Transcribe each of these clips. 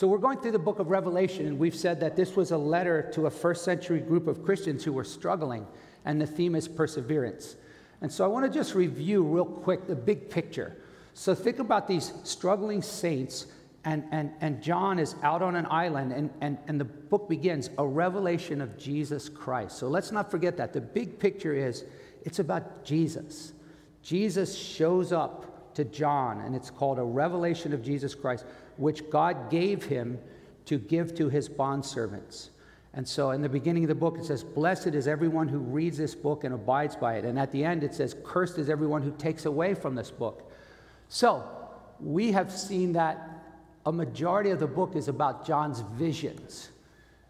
So we're going through the book of Revelation, and we've said that this was a letter to a first century group of Christians who were struggling, and the theme is perseverance. And so I want to just review real quick the big picture. So think about these struggling saints, and, and, and John is out on an island, and, and, and the book begins a revelation of Jesus Christ. So let's not forget that. The big picture is it's about Jesus. Jesus shows up to John, and it's called a revelation of Jesus Christ, which God gave him to give to his bondservants. And so in the beginning of the book, it says, Blessed is everyone who reads this book and abides by it. And at the end, it says, Cursed is everyone who takes away from this book. So we have seen that a majority of the book is about John's visions.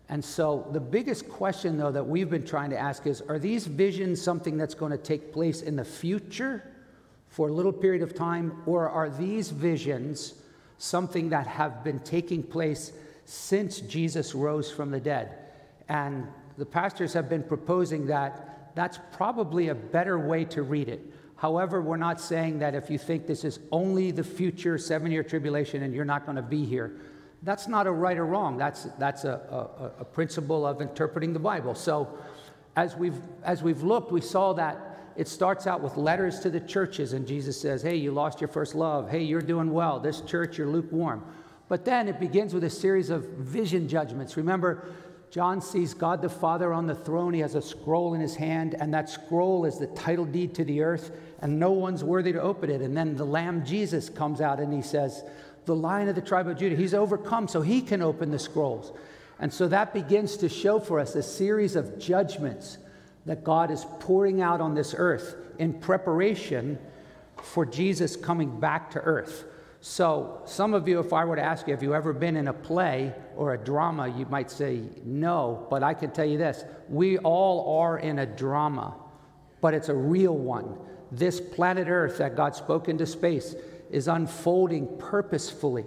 And so the biggest question, though, that we've been trying to ask is Are these visions something that's going to take place in the future for a little period of time? Or are these visions something that have been taking place since Jesus rose from the dead? And the pastors have been proposing that that's probably a better way to read it. However, we're not saying that if you think this is only the future seven year tribulation and you're not going to be here, that's not a right or wrong. That's, that's a, a, a, principle of interpreting the Bible. So, as we've, as we've looked, we saw that it starts out with letters to the churches, and Jesus says, Hey, you lost your first love. Hey, you're doing well. This church, you're lukewarm. But then it begins with a series of vision judgments. Remember, John sees God the Father on the throne. He has a scroll in his hand, and that scroll is the title deed to the earth, and no one's worthy to open it. And then the Lamb Jesus comes out and he says, The lion of the tribe of Judah, he's overcome so he can open the scrolls. And so that begins to show for us a series of judgments that God is pouring out on this earth in preparation for Jesus coming back to earth. So, some of you, if I were to ask you, have you ever been in a play or a drama, you might say no, but I can tell you this we all are in a drama, but it's a real one. This planet Earth that God spoke into space is unfolding purposefully.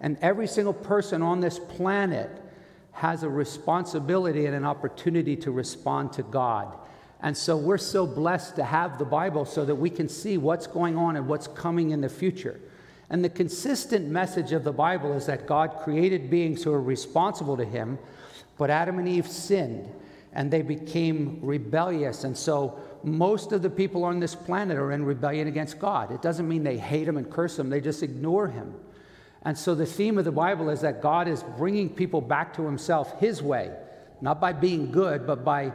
And every single person on this planet has a responsibility and an opportunity to respond to God. And so we're so blessed to have the Bible so that we can see what's going on and what's coming in the future. And the consistent message of the Bible is that God created beings who are responsible to Him, but Adam and Eve sinned and they became rebellious. And so most of the people on this planet are in rebellion against God. It doesn't mean they hate Him and curse Him, they just ignore Him. And so the theme of the Bible is that God is bringing people back to Himself His way, not by being good, but by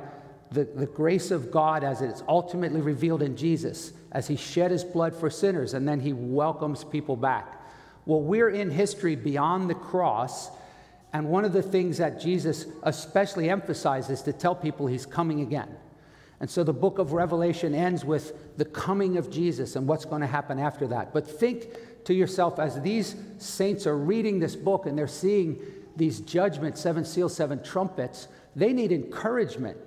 the, the grace of God as it's ultimately revealed in Jesus as he shed his blood for sinners and then he welcomes people back. Well, we're in history beyond the cross, and one of the things that Jesus especially emphasizes to tell people he's coming again. And so the book of Revelation ends with the coming of Jesus and what's going to happen after that. But think to yourself as these saints are reading this book and they're seeing these judgments, seven seals, seven trumpets, they need encouragement.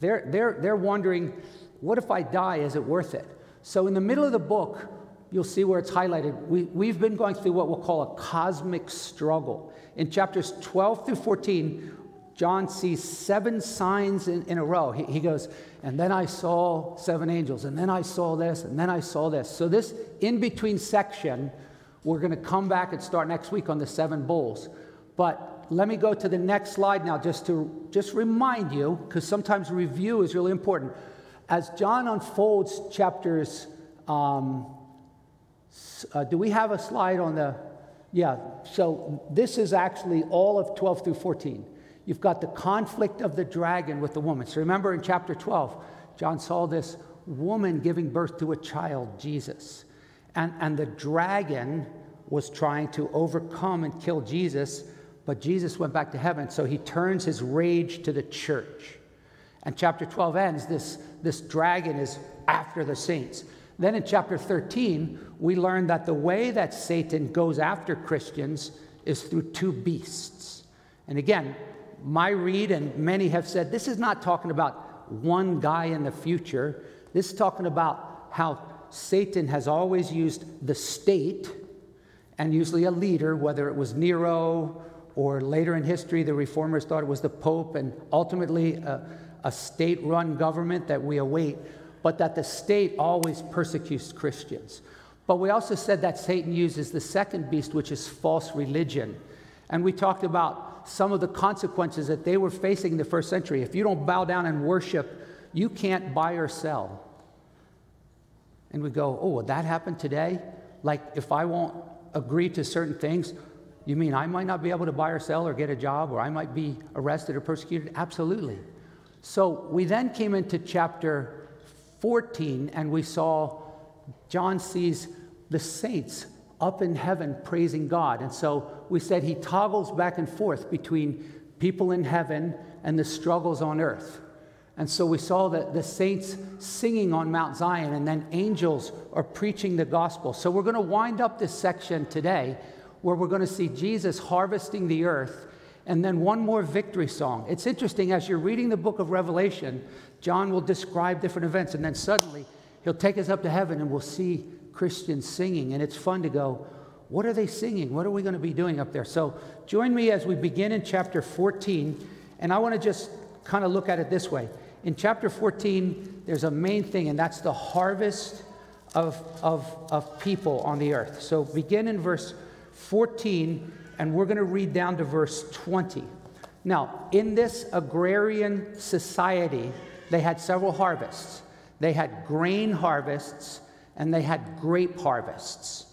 They're, they're, they're wondering, what if I die? Is it worth it? So, in the middle of the book, you'll see where it's highlighted. We, we've been going through what we'll call a cosmic struggle. In chapters 12 through 14, John sees seven signs in, in a row. He, he goes, and then I saw seven angels, and then I saw this, and then I saw this. So, this in between section, we're going to come back and start next week on the seven bowls. But let me go to the next slide now just to just remind you, because sometimes review is really important as John unfolds chapters, um, uh, do we have a slide on the? Yeah, so this is actually all of 12 through 14. You've got the conflict of the dragon with the woman. So remember in chapter 12, John saw this woman giving birth to a child, Jesus. And, and the dragon was trying to overcome and kill Jesus, but Jesus went back to heaven. So he turns his rage to the church. And chapter 12 ends, this, this dragon is after the saints. Then in chapter 13, we learn that the way that Satan goes after Christians is through two beasts. And again, my read, and many have said, this is not talking about one guy in the future. This is talking about how Satan has always used the state and usually a leader, whether it was Nero or later in history, the reformers thought it was the Pope, and ultimately, uh, a state run government that we await, but that the state always persecutes Christians. But we also said that Satan uses the second beast, which is false religion. And we talked about some of the consequences that they were facing in the first century. If you don't bow down and worship, you can't buy or sell. And we go, oh, would that happen today? Like, if I won't agree to certain things, you mean I might not be able to buy or sell or get a job, or I might be arrested or persecuted? Absolutely. So we then came into chapter 14 and we saw John sees the saints up in heaven praising God. And so we said he toggles back and forth between people in heaven and the struggles on earth. And so we saw that the saints singing on Mount Zion, and then angels are preaching the gospel. So we're going to wind up this section today where we're going to see Jesus harvesting the earth, and then one more victory song. It's interesting, as you're reading the book of Revelation, John will describe different events, and then suddenly he'll take us up to heaven and we'll see Christians singing. And it's fun to go, what are they singing? What are we going to be doing up there? So join me as we begin in chapter 14, and I want to just kind of look at it this way in chapter 14, there's a main thing, and that's the harvest of, of, of people on the earth. So begin in verse 14, and we're going to read down to verse 20. Now, in this agrarian society, they had several harvests. They had grain harvests and they had grape harvests.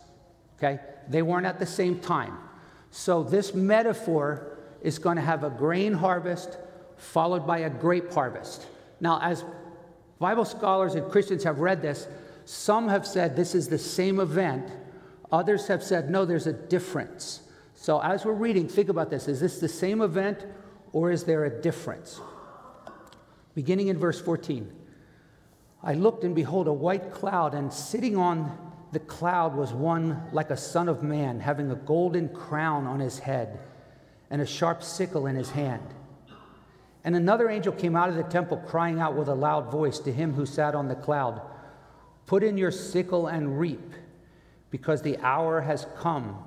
Okay? They weren't at the same time. So, this metaphor is going to have a grain harvest followed by a grape harvest. Now, as Bible scholars and Christians have read this, some have said this is the same event. Others have said, no, there's a difference. So, as we're reading, think about this. Is this the same event or is there a difference? Beginning in verse 14 I looked, and behold, a white cloud, and sitting on the cloud was one like a son of man, having a golden crown on his head and a sharp sickle in his hand. And another angel came out of the temple, crying out with a loud voice to him who sat on the cloud Put in your sickle and reap, because the hour has come,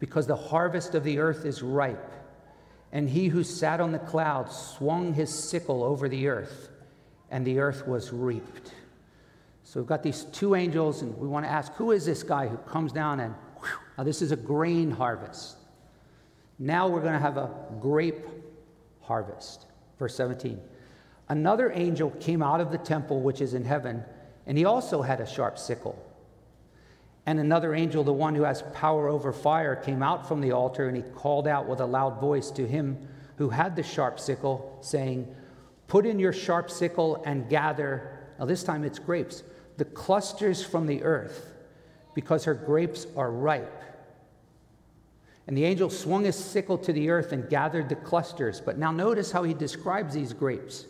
because the harvest of the earth is ripe. And he who sat on the cloud swung his sickle over the earth, and the earth was reaped. So we've got these two angels, and we want to ask who is this guy who comes down and whew, now this is a grain harvest. Now we're going to have a grape harvest. Verse 17 Another angel came out of the temple which is in heaven, and he also had a sharp sickle. And another angel, the one who has power over fire, came out from the altar, and he called out with a loud voice to him who had the sharp sickle, saying, Put in your sharp sickle and gather, now this time it's grapes, the clusters from the earth, because her grapes are ripe. And the angel swung his sickle to the earth and gathered the clusters. But now notice how he describes these grapes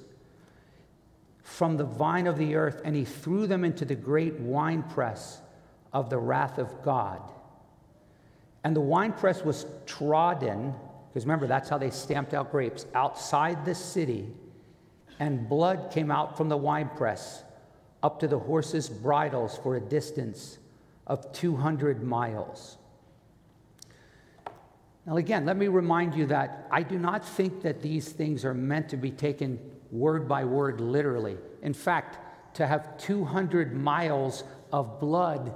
from the vine of the earth, and he threw them into the great winepress of the wrath of God. And the winepress was trodden, because remember, that's how they stamped out grapes, outside the city. And blood came out from the winepress up to the horses' bridles for a distance of 200 miles. Now, again, let me remind you that I do not think that these things are meant to be taken word by word literally. In fact, to have 200 miles of blood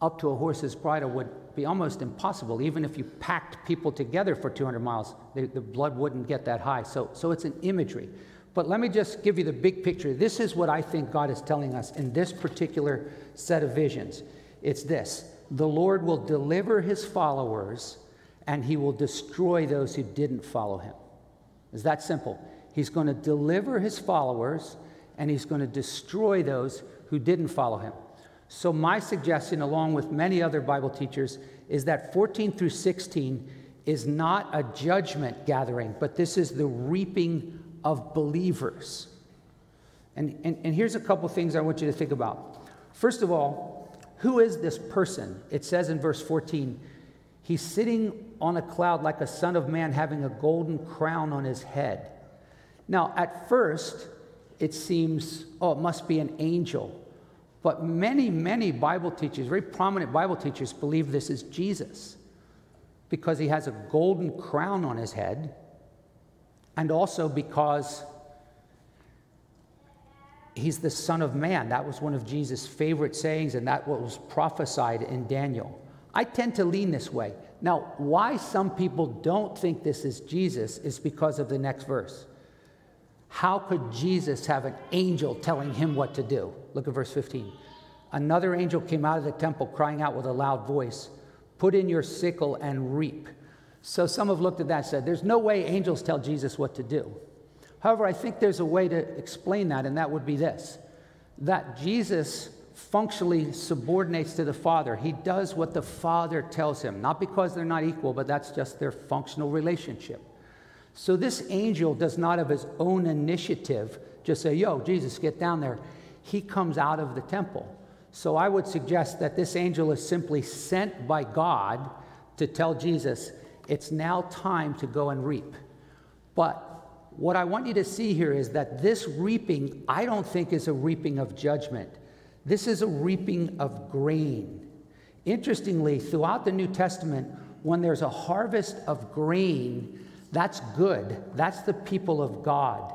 up to a horse's bridle would be almost impossible. Even if you packed people together for 200 miles, the, the blood wouldn't get that high. So, so it's an imagery. But let me just give you the big picture. This is what I think God is telling us in this particular set of visions. It's this the Lord will deliver his followers and he will destroy those who didn't follow him. It's that simple. He's going to deliver his followers and he's going to destroy those who didn't follow him. So, my suggestion, along with many other Bible teachers, is that 14 through 16 is not a judgment gathering, but this is the reaping of believers. And, and, and here's a couple things I want you to think about. First of all, who is this person? It says in verse 14, He's sitting on a cloud like a son of man, having a golden crown on his head. Now, at first, it seems, oh, it must be an angel. But many, many Bible teachers, very prominent Bible teachers, believe this is Jesus because he has a golden crown on his head, and also because he's the Son of Man. That was one of Jesus' favorite sayings, and that was prophesied in Daniel. I tend to lean this way. Now, why some people don't think this is Jesus is because of the next verse. How could Jesus have an angel telling him what to do? Look at verse 15. Another angel came out of the temple crying out with a loud voice, Put in your sickle and reap. So some have looked at that and said, There's no way angels tell Jesus what to do. However, I think there's a way to explain that, and that would be this that Jesus functionally subordinates to the Father. He does what the Father tells him, not because they're not equal, but that's just their functional relationship. So this angel does not of his own initiative just say, Yo, Jesus, get down there. He comes out of the temple. So I would suggest that this angel is simply sent by God to tell Jesus, it's now time to go and reap. But what I want you to see here is that this reaping, I don't think, is a reaping of judgment. This is a reaping of grain. Interestingly, throughout the New Testament, when there's a harvest of grain, that's good. That's the people of God.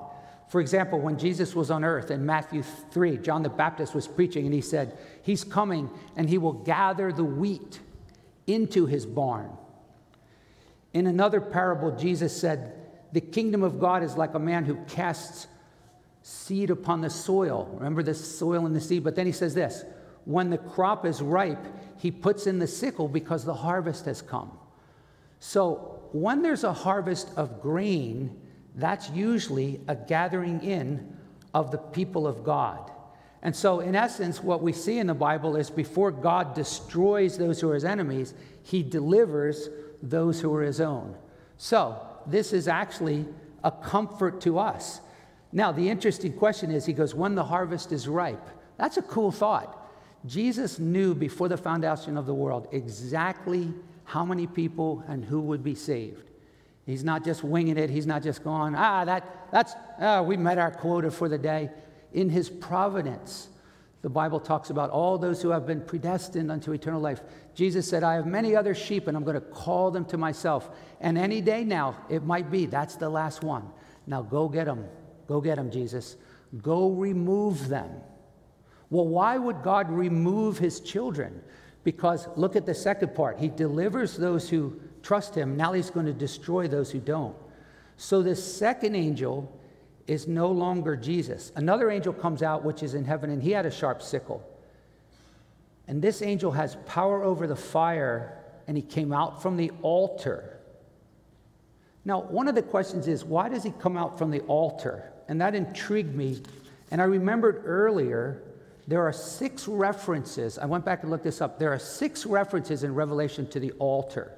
For example, when Jesus was on earth in Matthew 3, John the Baptist was preaching and he said, He's coming and he will gather the wheat into his barn. In another parable, Jesus said, The kingdom of God is like a man who casts seed upon the soil. Remember the soil and the seed? But then he says this when the crop is ripe, he puts in the sickle because the harvest has come. So when there's a harvest of grain, that's usually a gathering in of the people of God. And so, in essence, what we see in the Bible is before God destroys those who are his enemies, he delivers those who are his own. So, this is actually a comfort to us now, the interesting question is he goes, when the harvest is ripe. That's a cool thought. Jesus knew before the foundation of the world exactly how many people and who would be saved. He's not just winging it. He's not just going, ah, that, that's, ah, we met our quota for the day. In his providence, the Bible talks about all those who have been predestined unto eternal life. Jesus said, I have many other sheep, and I'm going to call them to myself. And any day now, it might be that's the last one. Now go get them. Go get them, Jesus. Go remove them. Well, why would God remove his children? Because look at the second part. He delivers those who trust him. Now he's going to destroy those who don't. So the second angel is no longer Jesus. Another angel comes out, which is in heaven, and he had a sharp sickle. And this angel has power over the fire, and he came out from the altar. Now, one of the questions is why does he come out from the altar? and that intrigued me. And I remembered earlier, there are six references. I went back and looked this up. There are six references in Revelation to the altar.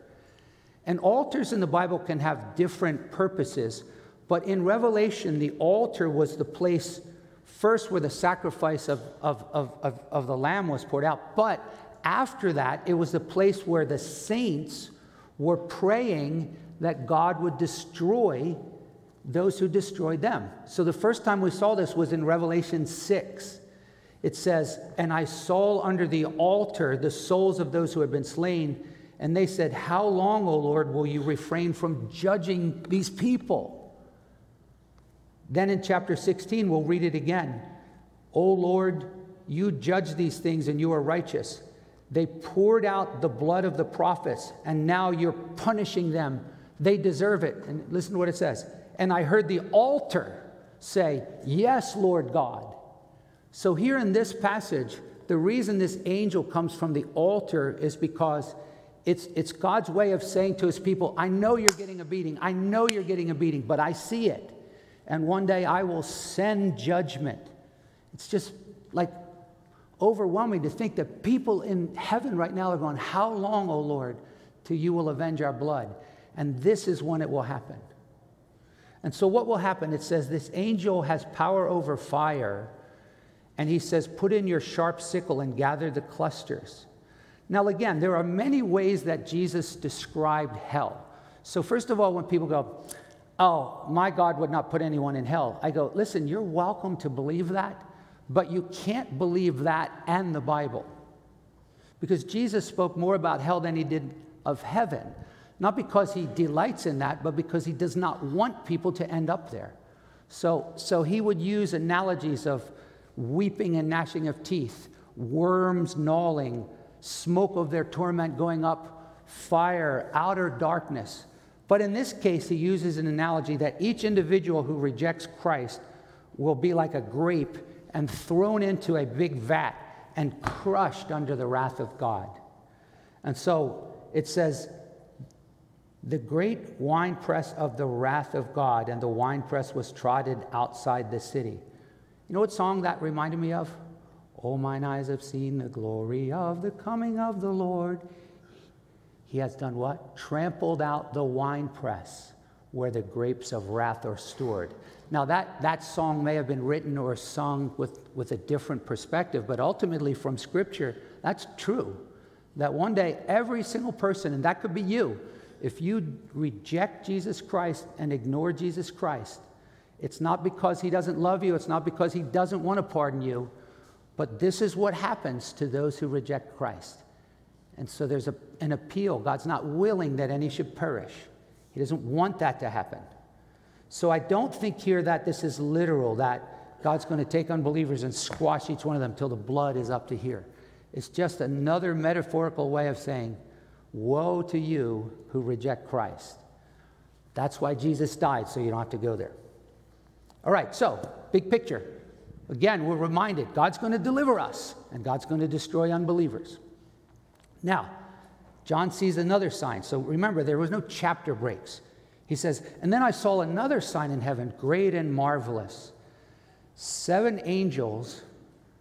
And altars in the Bible can have different purposes, but in Revelation, the altar was the place first where the sacrifice of, of, of, of, of the lamb was poured out. But after that, it was the place where the saints were praying that God would destroy those who destroyed them. So the first time we saw this was in Revelation 6. It says, And I saw under the altar the souls of those who had been slain. And they said, How long, O Lord, will you refrain from judging these people? Then in chapter 16, we'll read it again. O Lord, you judge these things and you are righteous. They poured out the blood of the prophets, and now you're punishing them. They deserve it. And listen to what it says and I heard the altar say, Yes, Lord God. So, here in this passage, the reason this angel comes from the altar is because it's, it's God's way of saying to his people, I know you're getting a beating. I know you're getting a beating, but I see it. And one day I will send judgment. It's just like overwhelming to think that people in heaven right now are going, How long, O Lord, till you will avenge our blood? And this is when it will happen. And so, what will happen? It says this angel has power over fire, and he says, Put in your sharp sickle and gather the clusters. Now, again, there are many ways that Jesus described hell. So, first of all, when people go, Oh, my God would not put anyone in hell, I go, Listen, you're welcome to believe that, but you can't believe that and the Bible. Because Jesus spoke more about hell than he did of heaven. Not because he delights in that, but because he does not want people to end up there. So, so he would use analogies of weeping and gnashing of teeth, worms gnawing, smoke of their torment going up fire, outer darkness. But in this case, he uses an analogy that each individual who rejects Christ will be like a grape and thrown into a big vat and crushed under the wrath of God. And so it says, the great winepress of the wrath of God, and the winepress was trodden outside the city. You know what song that reminded me of? Oh, mine eyes have seen the glory of the coming of the Lord. He has done what? Trampled out the winepress where the grapes of wrath are stored. Now, that, that song may have been written or sung with, with a different perspective, but ultimately, from Scripture, that's true. That one day, every single person, and that could be you, if you reject Jesus Christ and ignore Jesus Christ, it's not because he doesn't love you, it's not because he doesn't want to pardon you, but this is what happens to those who reject Christ. And so there's a, an appeal. God's not willing that any should perish, He doesn't want that to happen. So I don't think here that this is literal, that God's going to take unbelievers and squash each one of them till the blood is up to here. It's just another metaphorical way of saying, Woe to you who reject Christ. That's why Jesus died, so you don't have to go there. All right, so big picture. Again, we're reminded God's going to deliver us and God's going to destroy unbelievers. Now, John sees another sign. So remember, there was no chapter breaks. He says, And then I saw another sign in heaven, great and marvelous. Seven angels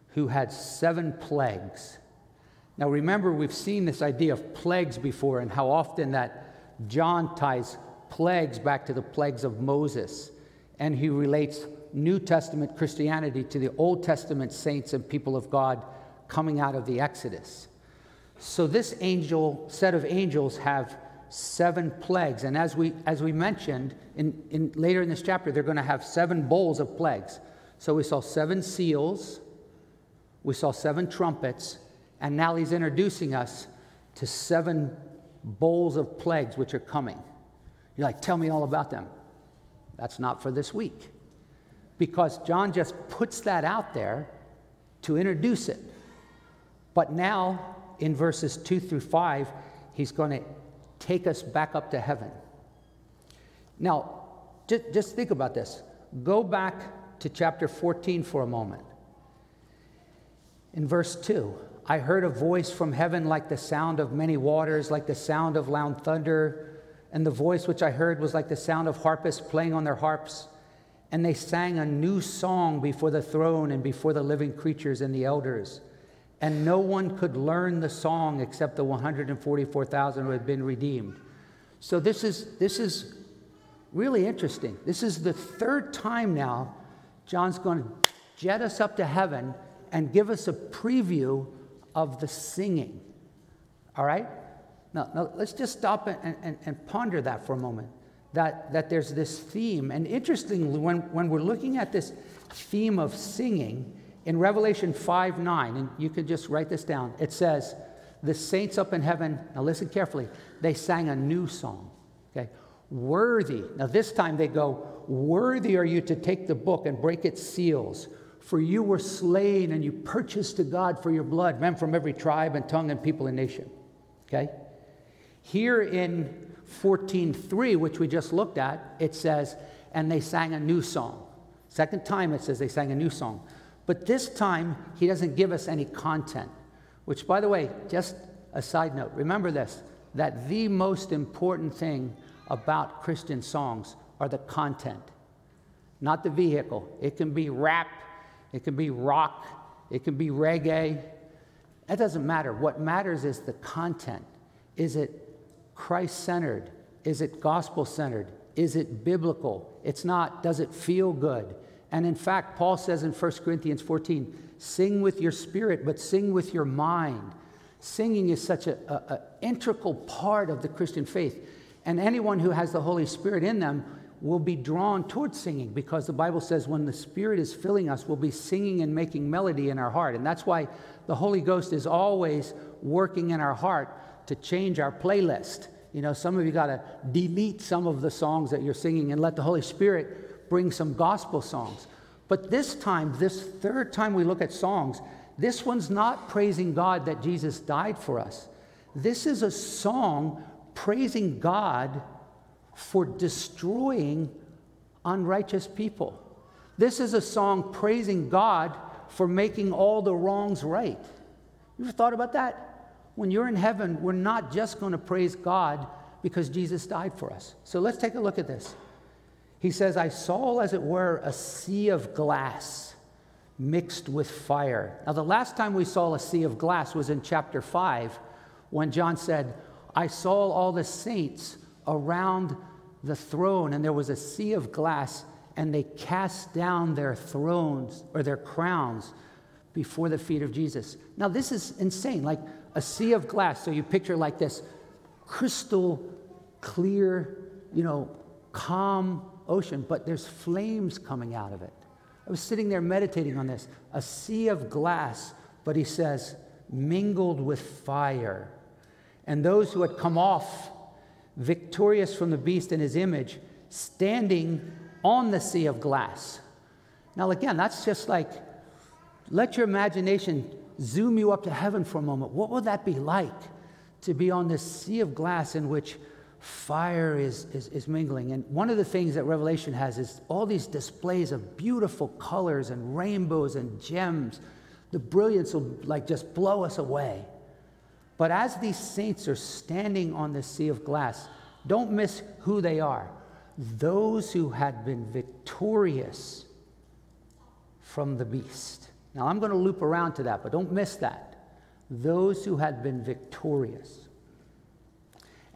who had seven plagues. Now, remember, we've seen this idea of plagues before and how often that John ties plagues back to the plagues of Moses. And he relates New Testament Christianity to the Old Testament saints and people of God coming out of the Exodus. So, this angel, set of angels have seven plagues. And as we, as we mentioned in, in, later in this chapter, they're going to have seven bowls of plagues. So, we saw seven seals, we saw seven trumpets, and now he's introducing us to seven bowls of plagues which are coming. You're like, tell me all about them. That's not for this week. Because John just puts that out there to introduce it. But now, in verses 2 through 5, he's going to take us back up to heaven. Now, just, just think about this. Go back to chapter 14 for a moment. In verse 2, I heard a voice from heaven like the sound of many waters, like the sound of loud thunder. And the voice which I heard was like the sound of harpists playing on their harps. And they sang a new song before the throne and before the living creatures and the elders. And no one could learn the song except the 144,000 who had been redeemed. So this is, this is really interesting. This is the third time now John's going to jet us up to heaven and give us a preview of the singing. All right? Now, now let's just stop and, and, and ponder that for a moment. That, that there's this theme. And interestingly, when, when we're looking at this theme of singing, in Revelation 5 9, and you can just write this down, it says, The saints up in heaven, now listen carefully, they sang a new song. Okay? Worthy. Now, this time they go, Worthy are you to take the book and break its seals for you were slain and you purchased to God for your blood men from every tribe and tongue and people and nation. Okay? Here in 14:3, which we just looked at, it says, and they sang a new song. Second time it says they sang a new song. But this time he doesn't give us any content. Which, by the way, just a side note, remember this that the most important thing about Christian songs are the content, not the vehicle. It can be rap, it can be rock, it can be reggae. That doesn't matter. What matters is the content. Is it Christ centered? Is it gospel centered? Is it biblical? It's not, does it feel good? And in fact, Paul says in 1 Corinthians 14, sing with your spirit, but sing with your mind. Singing is such an integral part of the Christian faith. And anyone who has the Holy Spirit in them will be drawn towards singing because the Bible says when the Spirit is filling us, we'll be singing and making melody in our heart. And that's why the Holy Ghost is always working in our heart to change our playlist. You know, some of you got to delete some of the songs that you're singing and let the Holy Spirit bring some gospel songs. But this time, this third time we look at songs, this one's not praising God that Jesus died for us. this is a song praising God for destroying unrighteous people. This is a song praising God for making all the wrongs right. You ever thought about that? When you're in heaven, we're not just going to praise God because Jesus died for us. So let's take a look at this. He says, I saw, as it were, a sea of glass mixed with fire. Now, the last time we saw a sea of glass was in chapter 5 when John said, I saw all the saints around the throne, and there was a sea of glass, and they cast down their thrones or their crowns before the feet of Jesus. Now, this is insane like a sea of glass. So you picture like this crystal clear, you know, calm ocean, but there's flames coming out of it. I was sitting there meditating on this a sea of glass, but he says, mingled with fire. And those who had come off victorious from the beast in his image, standing on the sea of glass. Now, again, that's just like, let your imagination zoom you up to heaven for a moment. What would that be like to be on this sea of glass in which fire is, is, is, mingling. And one of the things that Revelation has is all these displays of beautiful colors and rainbows and gems. The brilliance will like just blow us away. But as these saints are standing on the sea of glass, don't miss who they are. Those who had been victorious from the beast. Now I'm going to loop around to that, but don't miss that. Those who had been victorious.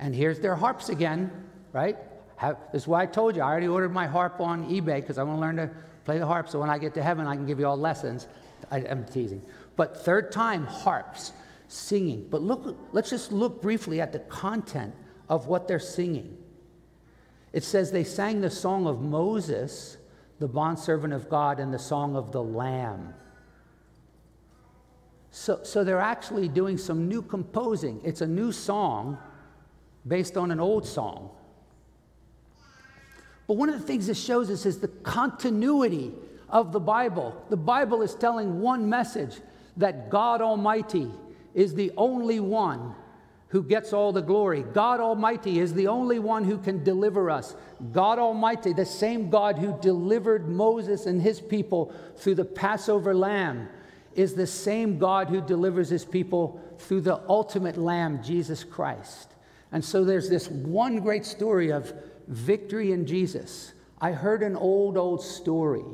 And here's their harps again, right? Have, this is why I told you. I already ordered my harp on eBay because I want to learn to play the harp so when I get to heaven, I can give you all lessons. I, am teasing. But third time, harps, singing. But look, let's just look briefly at the content of what they're singing. It says they sang the song of Moses, the bondservant of God, and the song of the Lamb. So, so they're actually doing some new composing. It's a new song based on an old song. But one of the things this shows us is the continuity of the Bible. The Bible is telling one message that God Almighty is the only one who gets all the glory. God Almighty is the only one who can deliver us. God Almighty, the same God who delivered Moses and his people through the Passover lamb, is the same God who delivers his people through the ultimate lamb, Jesus Christ. And so there's this one great story of victory in Jesus. I heard an old, old story,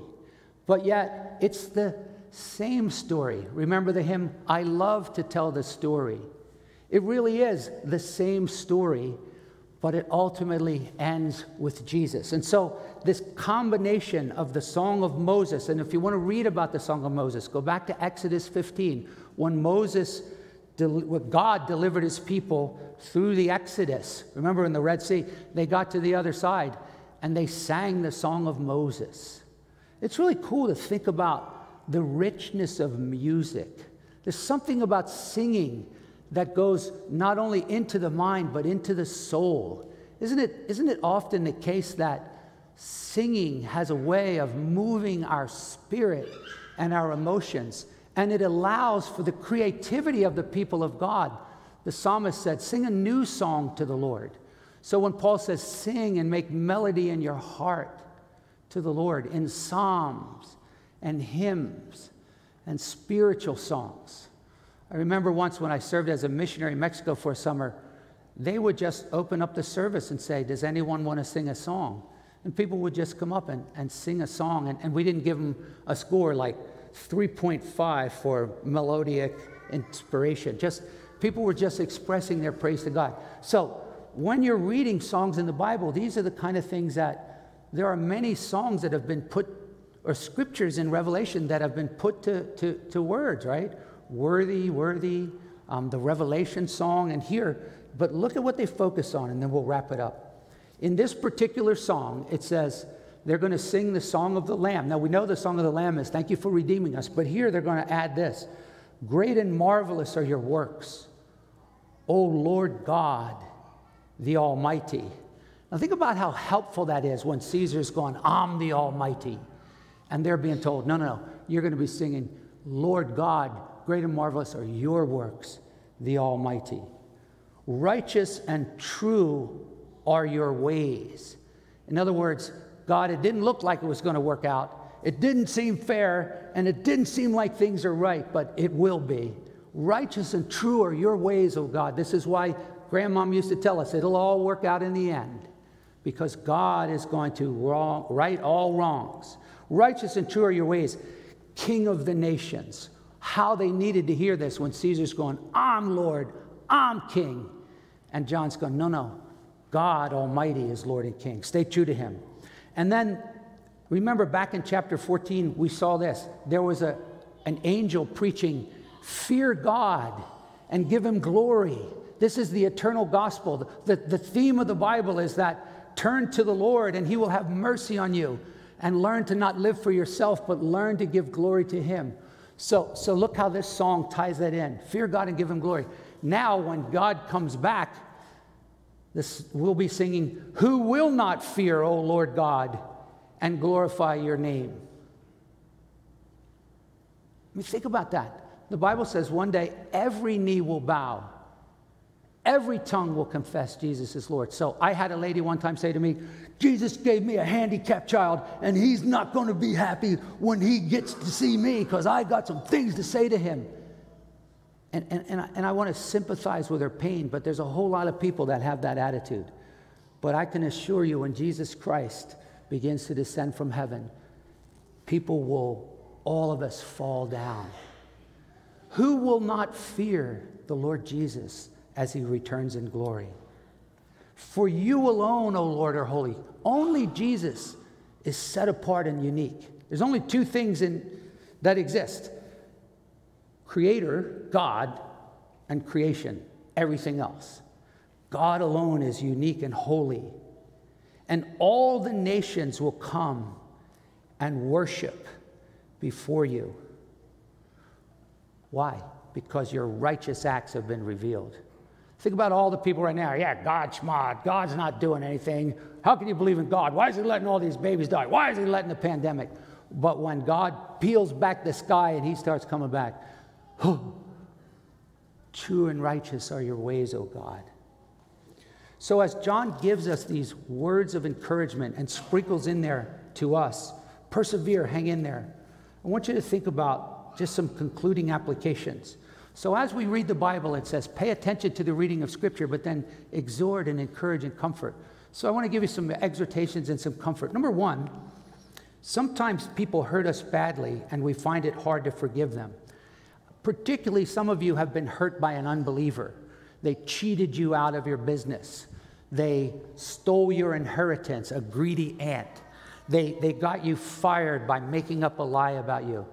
but yet it's the same story. Remember the hymn, I love to tell the story. It really is the same story, but it ultimately ends with Jesus. And so, this combination of the Song of Moses, and if you want to read about the Song of Moses, go back to Exodus 15, when Moses God delivered his people through the Exodus. Remember in the Red Sea, they got to the other side and they sang the song of Moses. It's really cool to think about the richness of music. There's something about singing that goes not only into the mind but into the soul. Isn't it, isn't it often the case that singing has a way of moving our spirit and our emotions? And it allows for the creativity of the people of God. The psalmist said, Sing a new song to the Lord. So when Paul says, Sing and make melody in your heart to the Lord in psalms and hymns and spiritual songs. I remember once when I served as a missionary in Mexico for a summer, they would just open up the service and say, Does anyone want to sing a song? And people would just come up and, and sing a song. And, and we didn't give them a score like 3.5 for melodic inspiration. Just people were just expressing their praise to God. So when you're reading songs in the Bible, these are the kind of things that there are many songs that have been put, or scriptures in Revelation that have been put to, to, to words, right? Worthy, worthy, um, the Revelation song, and here, but look at what they focus on, and then we'll wrap it up. In this particular song, it says, they're going to sing the song of the Lamb. Now, we know the song of the Lamb is thank you for redeeming us, but here they're going to add this Great and marvelous are your works, O Lord God, the Almighty. Now, think about how helpful that is when Caesar's going, I'm the Almighty. And they're being told, no, no, no, you're going to be singing, Lord God, great and marvelous are your works, the Almighty. Righteous and true are your ways. In other words, God, it didn't look like it was going to work out. It didn't seem fair, and it didn't seem like things are right, but it will be. Righteous and true are your ways, O God. This is why grandmom used to tell us it'll all work out in the end, because God is going to wrong, right all wrongs. Righteous and true are your ways. King of the nations. How they needed to hear this when Caesar's going, I'm Lord, I'm King. And John's going, No, no, God Almighty is Lord and King. Stay true to Him. And then remember back in chapter 14, we saw this. There was a, an angel preaching, Fear God and give Him glory. This is the eternal gospel. The, the theme of the Bible is that turn to the Lord and He will have mercy on you and learn to not live for yourself, but learn to give glory to Him. So, so look how this song ties that in. Fear God and give Him glory. Now, when God comes back, this, we'll be singing, Who will not fear, O Lord God, and glorify your name? I mean, think about that. The Bible says one day every knee will bow, every tongue will confess Jesus is Lord. So I had a lady one time say to me, Jesus gave me a handicapped child, and he's not going to be happy when he gets to see me because I got some things to say to him. And, and, and, I, and I want to sympathize with her pain, but there's a whole lot of people that have that attitude. But I can assure you, when Jesus Christ begins to descend from heaven, people will, all of us, fall down. Who will not fear the Lord Jesus as he returns in glory? For you alone, O Lord, are holy. Only Jesus is set apart and unique. There's only two things in, that exist Creator, God, and creation, everything else. God alone is unique and holy. And all the nations will come and worship before you. Why? Because your righteous acts have been revealed. Think about all the people right now. Yeah, God's smart. God's not doing anything. How can you believe in God? Why is He letting all these babies die? Why is He letting the pandemic? But when God peels back the sky and He starts coming back, True and righteous are your ways, O God. So, as John gives us these words of encouragement and sprinkles in there to us, persevere, hang in there. I want you to think about just some concluding applications. So, as we read the Bible, it says, pay attention to the reading of Scripture, but then exhort and encourage and comfort. So, I want to give you some exhortations and some comfort. Number one, sometimes people hurt us badly and we find it hard to forgive them. Particularly, some of you have been hurt by an unbeliever. They cheated you out of your business. They stole your inheritance, a greedy aunt. They, they got you fired by making up a lie about you.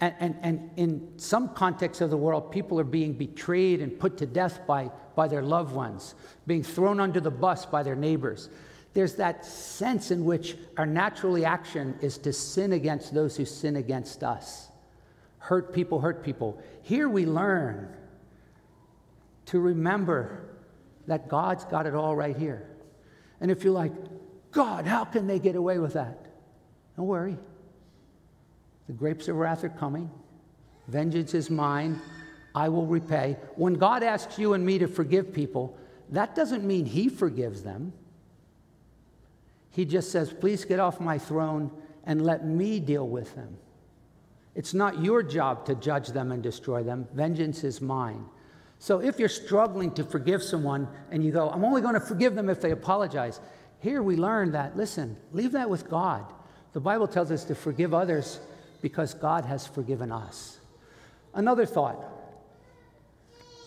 And, and, and in some contexts of the world, people are being betrayed and put to death by, by their loved ones, being thrown under the bus by their neighbors. There's that sense in which our natural reaction is to sin against those who sin against us. Hurt people hurt people. Here we learn to remember that God's got it all right here. And if you're like, God, how can they get away with that? Don't worry. The grapes of wrath are coming. Vengeance is mine. I will repay. When God asks you and me to forgive people, that doesn't mean He forgives them. He just says, please get off my throne and let me deal with them. It's not your job to judge them and destroy them. Vengeance is mine. So if you're struggling to forgive someone and you go, I'm only going to forgive them if they apologize, here we learn that, listen, leave that with God. The Bible tells us to forgive others because God has forgiven us. Another thought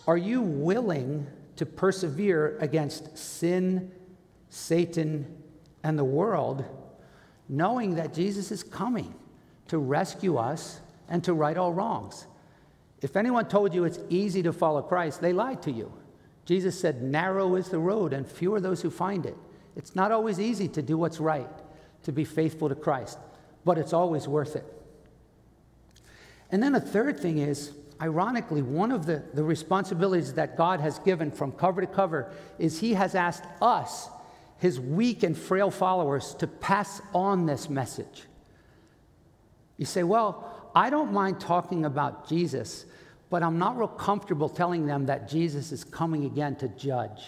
Are you willing to persevere against sin, Satan, and the world, knowing that Jesus is coming? To rescue us and to right all wrongs. If anyone told you it's easy to follow Christ, they lied to you. Jesus said, Narrow is the road, and few are those who find it. It's not always easy to do what's right, to be faithful to Christ, but it's always worth it. And then a third thing is, ironically, one of the, the responsibilities that God has given from cover to cover is He has asked us, His weak and frail followers, to pass on this message. You say, well, I don't mind talking about Jesus, but I'm not real comfortable telling them that Jesus is coming again to judge.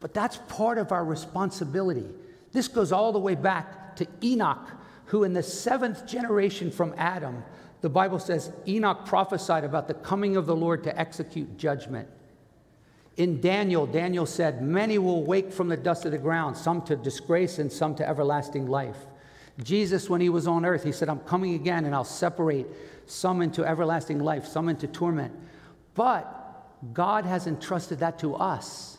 But that's part of our responsibility. This goes all the way back to Enoch, who in the seventh generation from Adam, the Bible says Enoch prophesied about the coming of the Lord to execute judgment. In Daniel, Daniel said, Many will wake from the dust of the ground, some to disgrace and some to everlasting life. Jesus, when he was on earth, he said, I'm coming again and I'll separate some into everlasting life, some into torment. But God has entrusted that to us.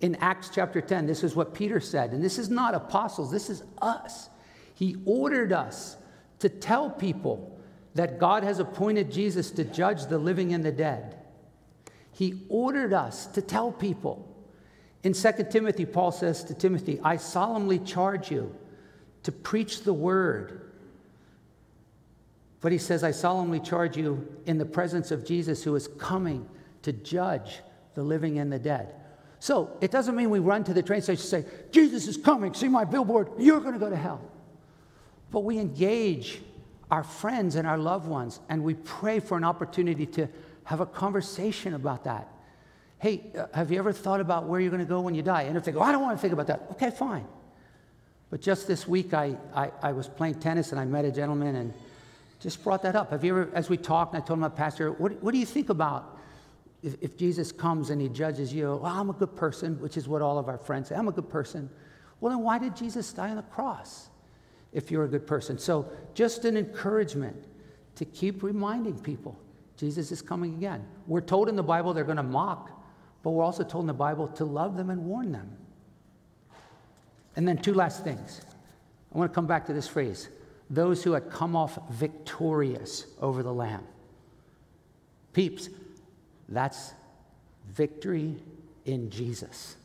In Acts chapter 10, this is what Peter said, and this is not apostles, this is us. He ordered us to tell people that God has appointed Jesus to judge the living and the dead. He ordered us to tell people. In 2 Timothy, Paul says to Timothy, I solemnly charge you to preach the word but he says, I solemnly charge you in the presence of Jesus who is coming to judge the living and the dead. So it doesn't mean we run to the train station and say, Jesus is coming, see my billboard, you're going to go to hell. But we engage our friends and our loved ones and we pray for an opportunity to have a conversation about that. Hey, uh, have you ever thought about where you're going to go when you die? And if they go, I don't want to think about that, okay, fine. But just this week, I, I, I was playing tennis and I met a gentleman and just brought that up. Have you ever, as we talked, and I told him, pastor, what, what do you think about if, if, Jesus comes and he judges you? Well, I'm a good person, which is what all of our friends say. I'm a good person. Well, then why did Jesus die on the cross if you're a good person? So, just an encouragement to keep reminding people Jesus is coming again. We're told in the Bible they're going to mock, but we're also told in the Bible to love them and warn them. And then, two last things. I want to come back to this phrase those who had come off victorious over the Lamb. Peeps, that's victory in Jesus.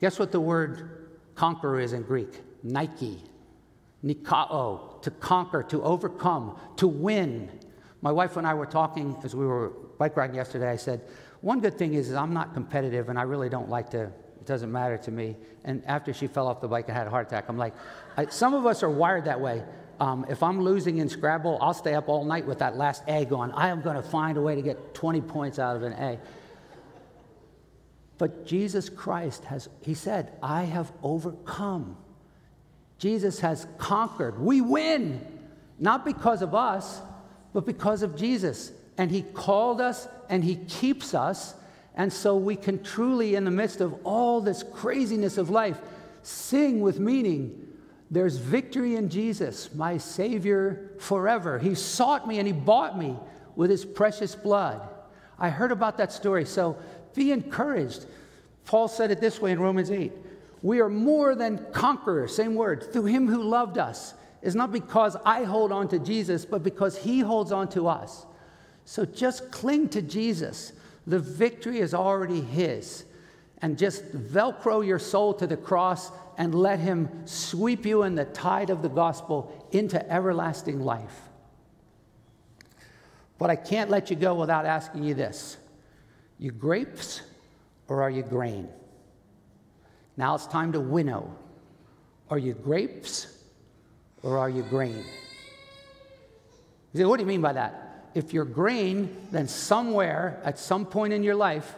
Guess what the word conqueror is in Greek? Nike. Nikao, to conquer, to overcome, to win. My wife and I were talking as we were bike riding yesterday. I said, one good thing is, is I'm not competitive and I really don't like to doesn't matter to me. And after she fell off the bike and had a heart attack, I'm like, I, some of us are wired that way. Um, if I'm losing in Scrabble, I'll stay up all night with that last A going. I am going to find a way to get 20 points out of an A. But Jesus Christ has, he said, I have overcome. Jesus has conquered. We win, not because of us, but because of Jesus. And he called us and he keeps us and so we can truly, in the midst of all this craziness of life, sing with meaning. There's victory in Jesus, my Savior forever. He sought me and He bought me with His precious blood. I heard about that story, so be encouraged. Paul said it this way in Romans 8 We are more than conquerors, same word, through Him who loved us. It's not because I hold on to Jesus, but because He holds on to us. So just cling to Jesus. The victory is already His. And just velcro your soul to the cross and let Him sweep you in the tide of the gospel into everlasting life. But I can't let you go without asking you this You grapes or are you grain? Now it's time to winnow. Are you grapes or are you grain? You say, what do you mean by that? If you're green, then somewhere at some point in your life,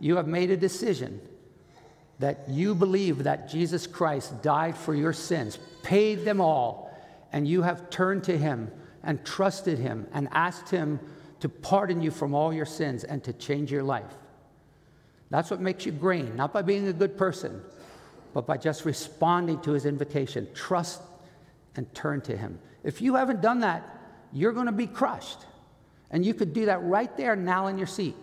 you have made a decision that you believe that Jesus Christ died for your sins, paid them all, and you have turned to him and trusted him and asked him to pardon you from all your sins and to change your life. That's what makes you green, not by being a good person, but by just responding to his invitation. Trust and turn to him. If you haven't done that, you're going to be crushed. And you could do that right there now in your seat.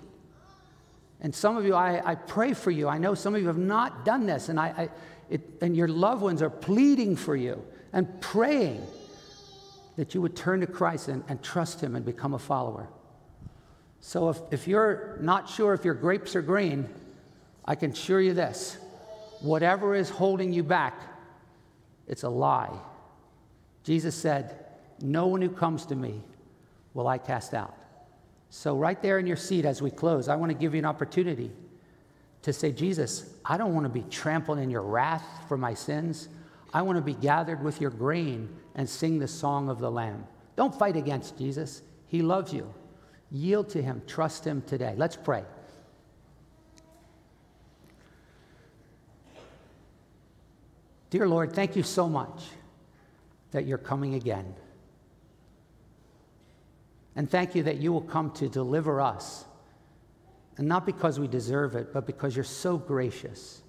And some of you, I, I pray for you. I know some of you have not done this, and, I, I it, and your loved ones are pleading for you and praying that you would turn to Christ and, and trust Him and become a follower. So if, if you're not sure if your grapes are green, I can assure you this whatever is holding you back, it's a lie. Jesus said, No one who comes to me will I cast out. So, right there in your seat as we close, I want to give you an opportunity to say, Jesus, I don't want to be trampled in your wrath for my sins. I want to be gathered with your grain and sing the song of the Lamb. Don't fight against Jesus, He loves you. Yield to Him, trust Him today. Let's pray. Dear Lord, thank you so much that you're coming again. And thank you that you will come to deliver us. And not because we deserve it, but because you're so gracious.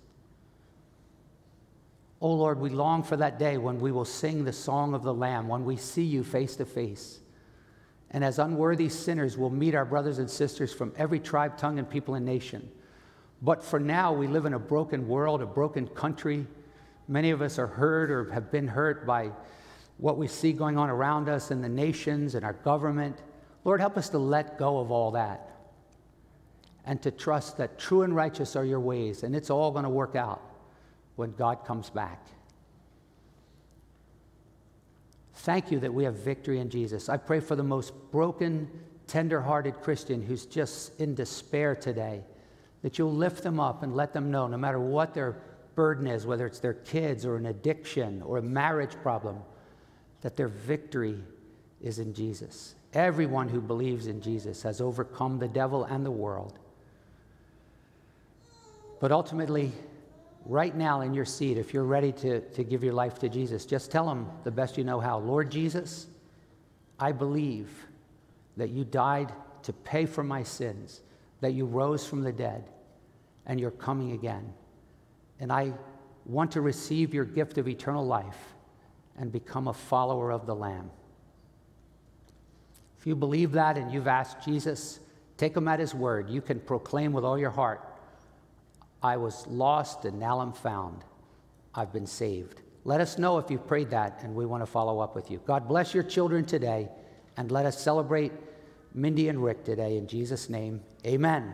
Oh Lord, we long for that day when we will sing the song of the Lamb, when we see you face to face. And as unworthy sinners, we'll meet our brothers and sisters from every tribe, tongue, and people and nation. But for now, we live in a broken world, a broken country. Many of us are hurt or have been hurt by what we see going on around us in the nations and our government. Lord, help us to let go of all that and to trust that true and righteous are your ways, and it's all going to work out when God comes back. Thank you that we have victory in Jesus. I pray for the most broken, tender-hearted Christian who's just in despair today, that you'll lift them up and let them know, no matter what their burden is, whether it's their kids or an addiction or a marriage problem, that their victory is in Jesus. Everyone who believes in Jesus has overcome the devil and the world. But ultimately, right now in your seat, if you're ready to, to give your life to Jesus, just tell him the best you know how Lord Jesus, I believe that you died to pay for my sins, that you rose from the dead, and you're coming again. And I want to receive your gift of eternal life and become a follower of the Lamb. If you believe that and you've asked Jesus, take him at his word. You can proclaim with all your heart, I was lost and now I'm found. I've been saved. Let us know if you've prayed that and we want to follow up with you. God bless your children today and let us celebrate Mindy and Rick today in Jesus' name. Amen.